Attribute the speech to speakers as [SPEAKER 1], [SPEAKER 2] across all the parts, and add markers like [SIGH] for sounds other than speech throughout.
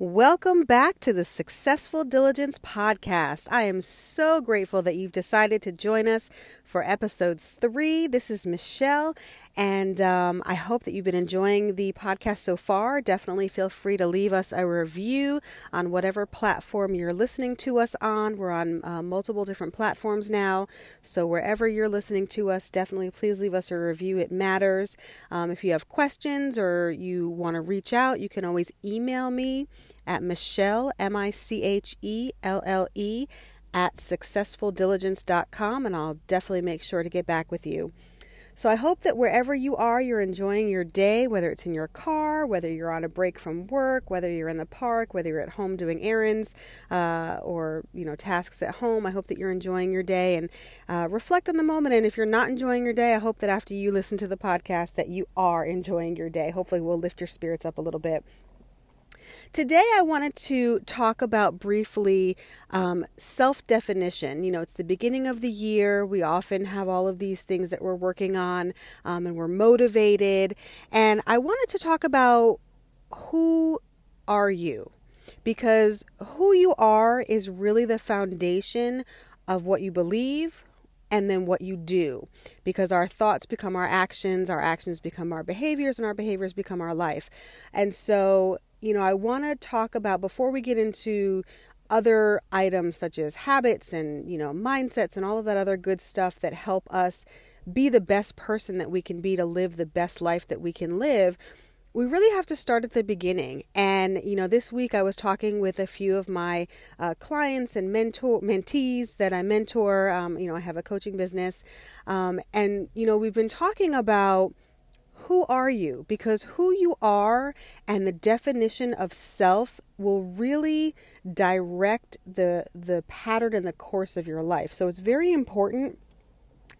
[SPEAKER 1] Welcome back to the Successful Diligence Podcast. I am so grateful that you've decided to join us for episode three. This is Michelle, and um, I hope that you've been enjoying the podcast so far. Definitely feel free to leave us a review on whatever platform you're listening to us on. We're on uh, multiple different platforms now, so wherever you're listening to us, definitely please leave us a review. It matters. Um, if you have questions or you want to reach out, you can always email me at Michelle, M I C H E L L E, at successfuldiligence.com, and I'll definitely make sure to get back with you. So I hope that wherever you are, you're enjoying your day, whether it's in your car, whether you're on a break from work, whether you're in the park, whether you're at home doing errands uh, or you know tasks at home. I hope that you're enjoying your day and uh, reflect on the moment. And if you're not enjoying your day, I hope that after you listen to the podcast, that you are enjoying your day. Hopefully, we'll lift your spirits up a little bit. Today, I wanted to talk about briefly um, self definition. You know, it's the beginning of the year. We often have all of these things that we're working on um, and we're motivated. And I wanted to talk about who are you? Because who you are is really the foundation of what you believe, and then what you do because our thoughts become our actions, our actions become our behaviors, and our behaviors become our life. And so you know, I want to talk about before we get into other items such as habits and, you know, mindsets and all of that other good stuff that help us be the best person that we can be to live the best life that we can live. We really have to start at the beginning. And, you know, this week I was talking with a few of my uh, clients and mentor mentees that I mentor. Um, you know, I have a coaching business. Um, and, you know, we've been talking about who are you? Because who you are and the definition of self will really direct the the pattern and the course of your life. So it's very important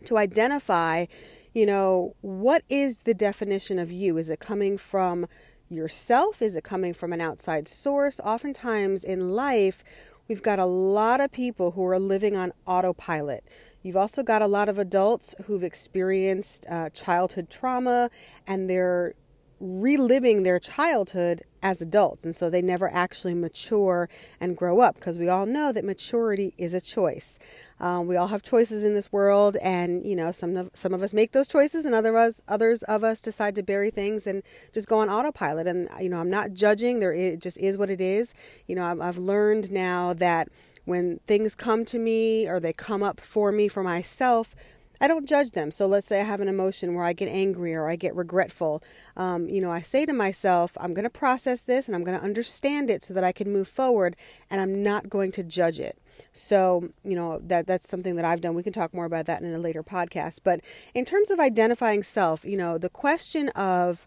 [SPEAKER 1] to identify, you know, what is the definition of you? Is it coming from yourself? Is it coming from an outside source? Oftentimes in life, we've got a lot of people who are living on autopilot. You've also got a lot of adults who've experienced uh, childhood trauma and they're reliving their childhood as adults. And so they never actually mature and grow up because we all know that maturity is a choice. Um, we all have choices in this world, and you know, some of, some of us make those choices, and other us, others of us decide to bury things and just go on autopilot. And you know, I'm not judging, there it just is what it is. You know, I've, I've learned now that when things come to me or they come up for me for myself, I don't judge them. So let's say I have an emotion where I get angry or I get regretful. Um, you know, I say to myself, I'm going to process this and I'm going to understand it so that I can move forward and I'm not going to judge it. So, you know, that that's something that I've done. We can talk more about that in a later podcast. But in terms of identifying self, you know, the question of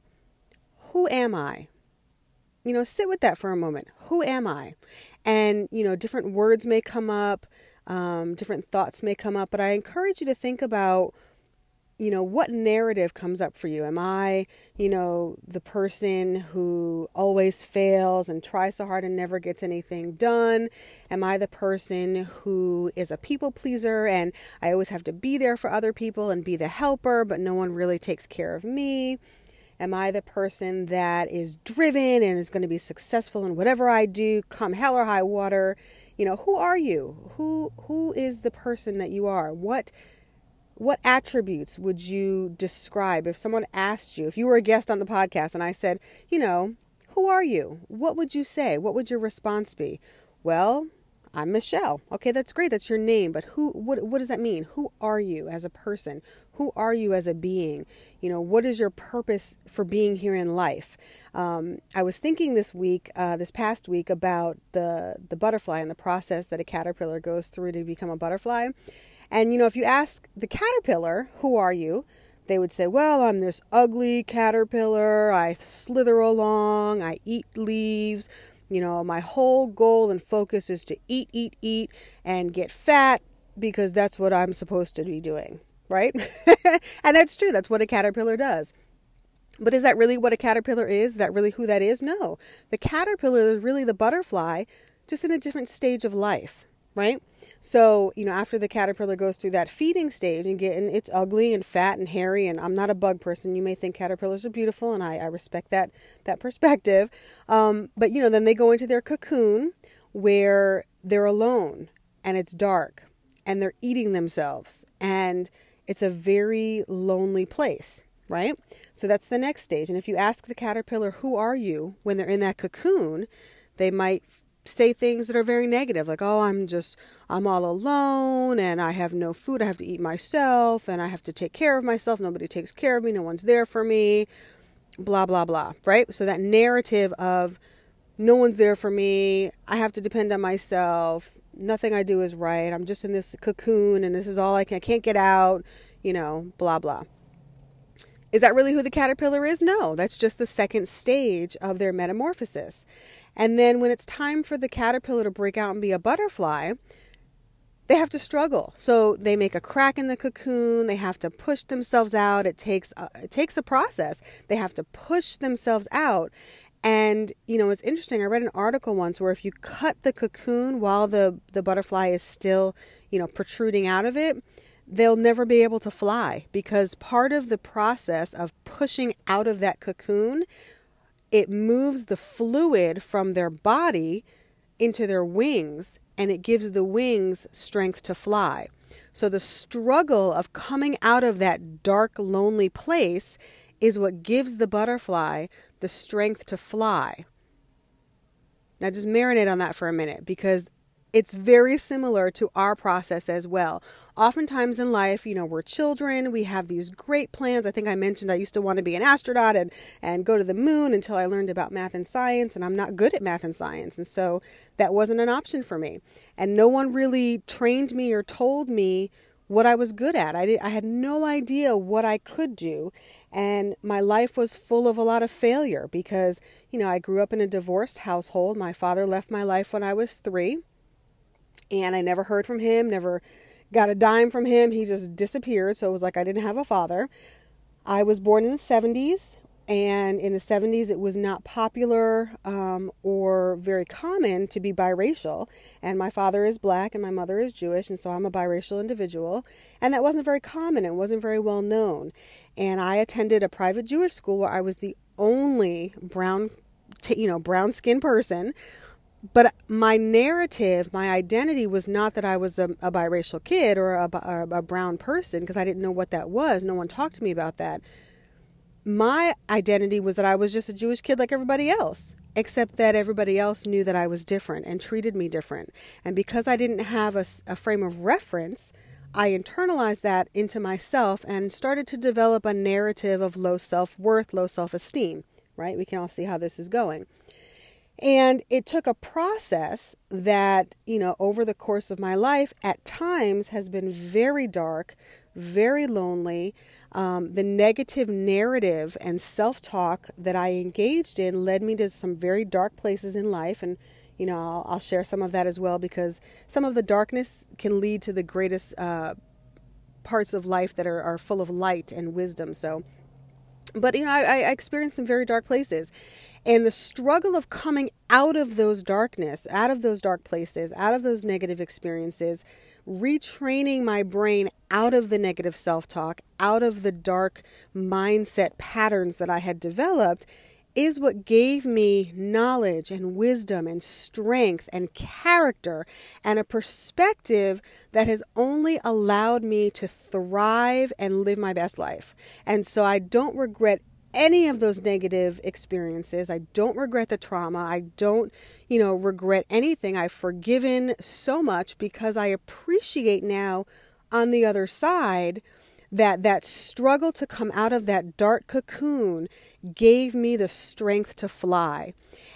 [SPEAKER 1] who am I? You know, sit with that for a moment. Who am I? And, you know, different words may come up, um, different thoughts may come up, but I encourage you to think about, you know, what narrative comes up for you? Am I, you know, the person who always fails and tries so hard and never gets anything done? Am I the person who is a people pleaser and I always have to be there for other people and be the helper, but no one really takes care of me? Am I the person that is driven and is going to be successful in whatever I do, come hell or high water? You know, who are you? Who who is the person that you are? What what attributes would you describe if someone asked you, if you were a guest on the podcast and I said, you know, who are you? What would you say? What would your response be? Well, I'm Michelle. Okay, that's great. That's your name, but who what what does that mean? Who are you as a person? Who are you as a being? You know, what is your purpose for being here in life? Um, I was thinking this week, uh, this past week, about the the butterfly and the process that a caterpillar goes through to become a butterfly. And you know, if you ask the caterpillar, "Who are you?" they would say, Well, I'm this ugly caterpillar. I slither along. I eat leaves. You know, my whole goal and focus is to eat, eat, eat, and get fat because that's what I'm supposed to be doing, right? [LAUGHS] and that's true. That's what a caterpillar does. But is that really what a caterpillar is? Is that really who that is? No. The caterpillar is really the butterfly, just in a different stage of life, right? So, you know, after the caterpillar goes through that feeding stage and getting it's ugly and fat and hairy, and I'm not a bug person. You may think caterpillars are beautiful, and I, I respect that that perspective. Um, but you know, then they go into their cocoon where they're alone and it's dark and they're eating themselves and it's a very lonely place right? So that's the next stage. And if you ask the caterpillar, who are you, when they're in that cocoon, they might say things that are very negative, like, oh, I'm just, I'm all alone and I have no food. I have to eat myself and I have to take care of myself. Nobody takes care of me. No one's there for me. Blah, blah, blah, right? So that narrative of no one's there for me. I have to depend on myself. Nothing I do is right. I'm just in this cocoon and this is all I can. I can't get out, you know, blah, blah. Is that really who the caterpillar is? No, that's just the second stage of their metamorphosis. And then when it's time for the caterpillar to break out and be a butterfly, they have to struggle. So they make a crack in the cocoon, they have to push themselves out. It takes a, it takes a process. They have to push themselves out. And you know, it's interesting. I read an article once where if you cut the cocoon while the the butterfly is still, you know, protruding out of it, they'll never be able to fly because part of the process of pushing out of that cocoon it moves the fluid from their body into their wings and it gives the wings strength to fly. So the struggle of coming out of that dark lonely place is what gives the butterfly the strength to fly. Now just marinate on that for a minute because it's very similar to our process as well. Oftentimes in life, you know, we're children, we have these great plans. I think I mentioned I used to want to be an astronaut and, and go to the moon until I learned about math and science, and I'm not good at math and science. And so that wasn't an option for me. And no one really trained me or told me what I was good at. I, did, I had no idea what I could do. And my life was full of a lot of failure because, you know, I grew up in a divorced household. My father left my life when I was three and I never heard from him, never got a dime from him. He just disappeared. So it was like I didn't have a father. I was born in the 70s, and in the 70s it was not popular um, or very common to be biracial. And my father is black and my mother is Jewish, and so I'm a biracial individual. And that wasn't very common, it wasn't very well known. And I attended a private Jewish school where I was the only brown, t- you know, brown skinned person but my narrative, my identity was not that I was a, a biracial kid or a, a, brown person because I didn't know what that was. No one talked to me about that. My identity was that I was just a Jewish kid like everybody else, except that everybody else knew that I was different and treated me different. And because I didn't have a, a frame of reference, I internalized that into myself and started to develop a narrative of low self worth, low self esteem, right? We can all see how this is going. And it took a process that, you know, over the course of my life, at times has been very dark, very lonely. Um, the negative narrative and self talk that I engaged in led me to some very dark places in life. And, you know, I'll, I'll share some of that as well because some of the darkness can lead to the greatest uh, parts of life that are, are full of light and wisdom. So, but you know I, I, experienced some very dark places. And the struggle of coming out of those darkness out of those dark places out of those negative experiences retraining my brain out of the negative self-talk out of the dark mindset patterns that i had developed is what gave me knowledge and wisdom and strength and character and a perspective that has only allowed me to thrive and live my best life. And so I don't regret any of those negative experiences. I don't regret the trauma. I don't, you know, regret anything. I've forgiven so much because I appreciate now on the other side that that struggle to come out of that dark cocoon gave me the strength to fly.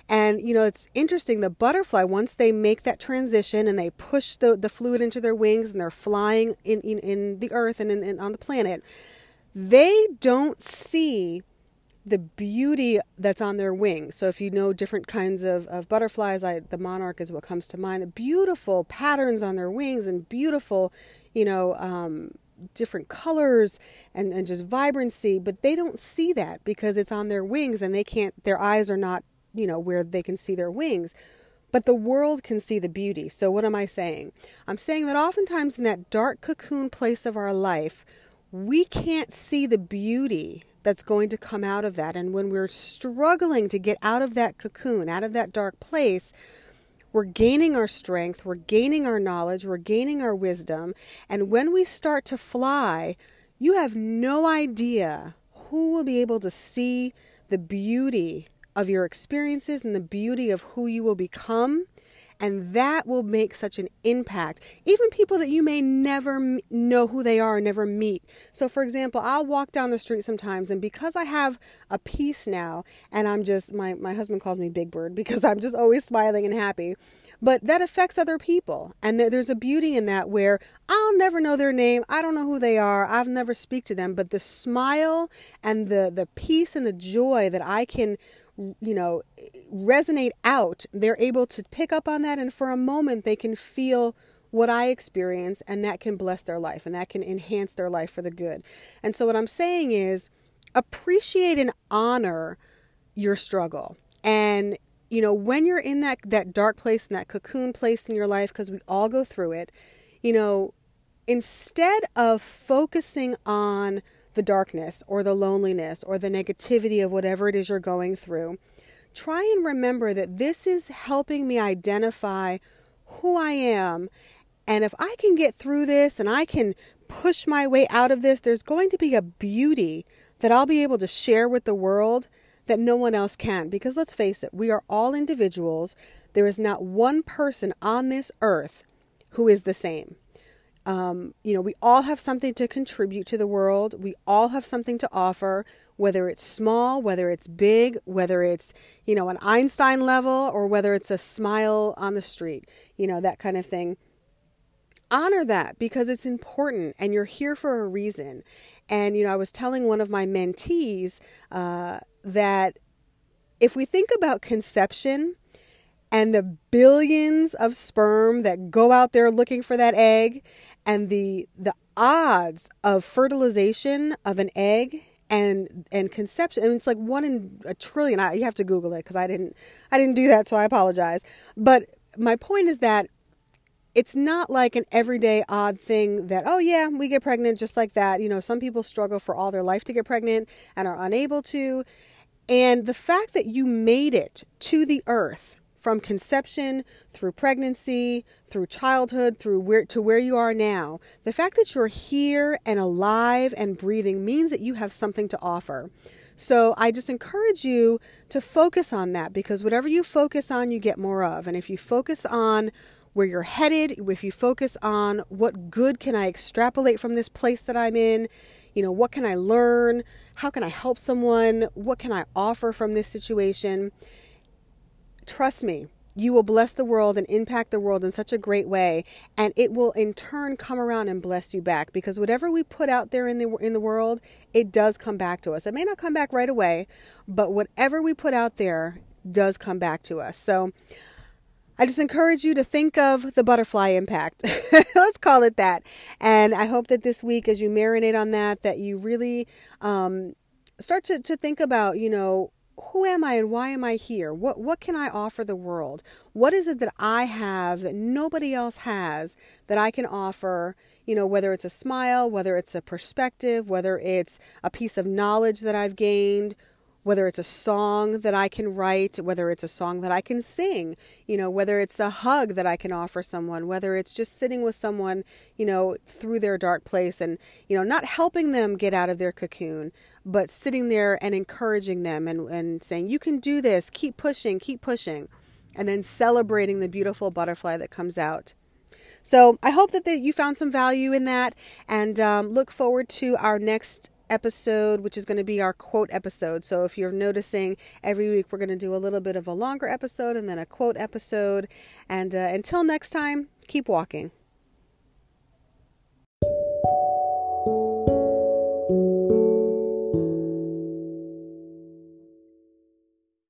[SPEAKER 1] And you know, it's interesting the butterfly once they make that transition and they push the, the fluid into their wings and they're flying in in, in the earth and in, in, on the planet, they don't see the beauty that's on their wings. So if you know different kinds of, of butterflies, I, the monarch is what comes to mind. The beautiful patterns on their wings and beautiful, you know, um, different colors and, and just vibrancy, but they don't see that because it's on their wings and they can't, their eyes are not, you know, where they can see their wings. but the world can see the beauty. So, what am I saying? I'm saying that oftentimes in that dark cocoon place of our life, we can't see the beauty that's going to come out of that. And when we're struggling to get out of that cocoon, out of that dark place, we're gaining our strength, we're gaining our knowledge, we're gaining our wisdom. And when we start to fly, you have no idea who will be able to see the beauty of your experiences and the beauty of who you will become. And that will make such an impact. Even people that you may never know who they are, never meet. So, for example, I'll walk down the street sometimes, and because I have a peace now, and I'm just, my, my husband calls me Big Bird [LAUGHS] because I'm just always smiling and happy but that affects other people and there's a beauty in that where i'll never know their name i don't know who they are i've never speak to them but the smile and the the peace and the joy that i can you know resonate out they're able to pick up on that and for a moment they can feel what I experience, and that can bless their life and that can enhance their life for the good. And so, what I'm saying is appreciate and honor your struggle. And you know, when you're in that that dark place and that cocoon place in your life because we all go through it, you know, instead of focusing on the darkness or the loneliness or the negativity of whatever it is you're going through, try and remember that this is helping me identify who I am. And if I can get through this and I can push my way out of this, there's going to be a beauty that I'll be able to share with the world that no one else can. Because let's face it, we are all individuals. There is not one person on this earth who is the same. Um, you know, we all have something to contribute to the world. We all have something to offer, whether it's small, whether it's big, whether it's, you know, an Einstein level or whether it's a smile on the street, you know, that kind of thing honor that because it's important and you're here for a reason. And, you know, I was telling one of my mentees uh, that if we think about conception and the billions of sperm that go out there looking for that egg and the the odds of fertilization of an egg and and conception and it's like one in a trillion I, you have to google it because i didn't i didn't do that so i apologize but my point is that it's not like an everyday odd thing that, oh, yeah, we get pregnant just like that. You know, some people struggle for all their life to get pregnant and are unable to. And the fact that you made it to the earth from conception through pregnancy, through childhood, through where to where you are now, the fact that you're here and alive and breathing means that you have something to offer. So I just encourage you to focus on that because whatever you focus on, you get more of. And if you focus on where you're headed, if you focus on what good can I extrapolate from this place that I'm in, you know, what can I learn? How can I help someone? What can I offer from this situation? Trust me, you will bless the world and impact the world in such a great way and it will in turn come around and bless you back because whatever we put out there in the in the world it does come back to us it may not come back right away but whatever we put out there does come back to us so I just encourage you to think of the butterfly impact. [LAUGHS] Let's call it that. And I hope that this week, as you marinate on that, that you really um, start to, to think about, you know, who am I and why am I here? What what can I offer the world? What is it that I have that nobody else has that I can offer? You know, whether it's a smile, whether it's a perspective, whether it's a piece of knowledge that I've gained, whether it's a song that I can write, whether it's a song that I can sing, you know, whether it's a hug that I can offer someone, whether it's just sitting with someone, you know, through their dark place and, you know, not helping them get out of their cocoon, but sitting there and encouraging them and, and saying, you can do this, keep pushing, keep pushing, and then celebrating the beautiful butterfly that comes out. So I hope that the, you found some value in that and um, look forward to our next episode, which is going to be our quote episode. So if you're noticing, every week we're going to do a little bit of a longer episode and then a quote episode. And uh, until next time, keep walking.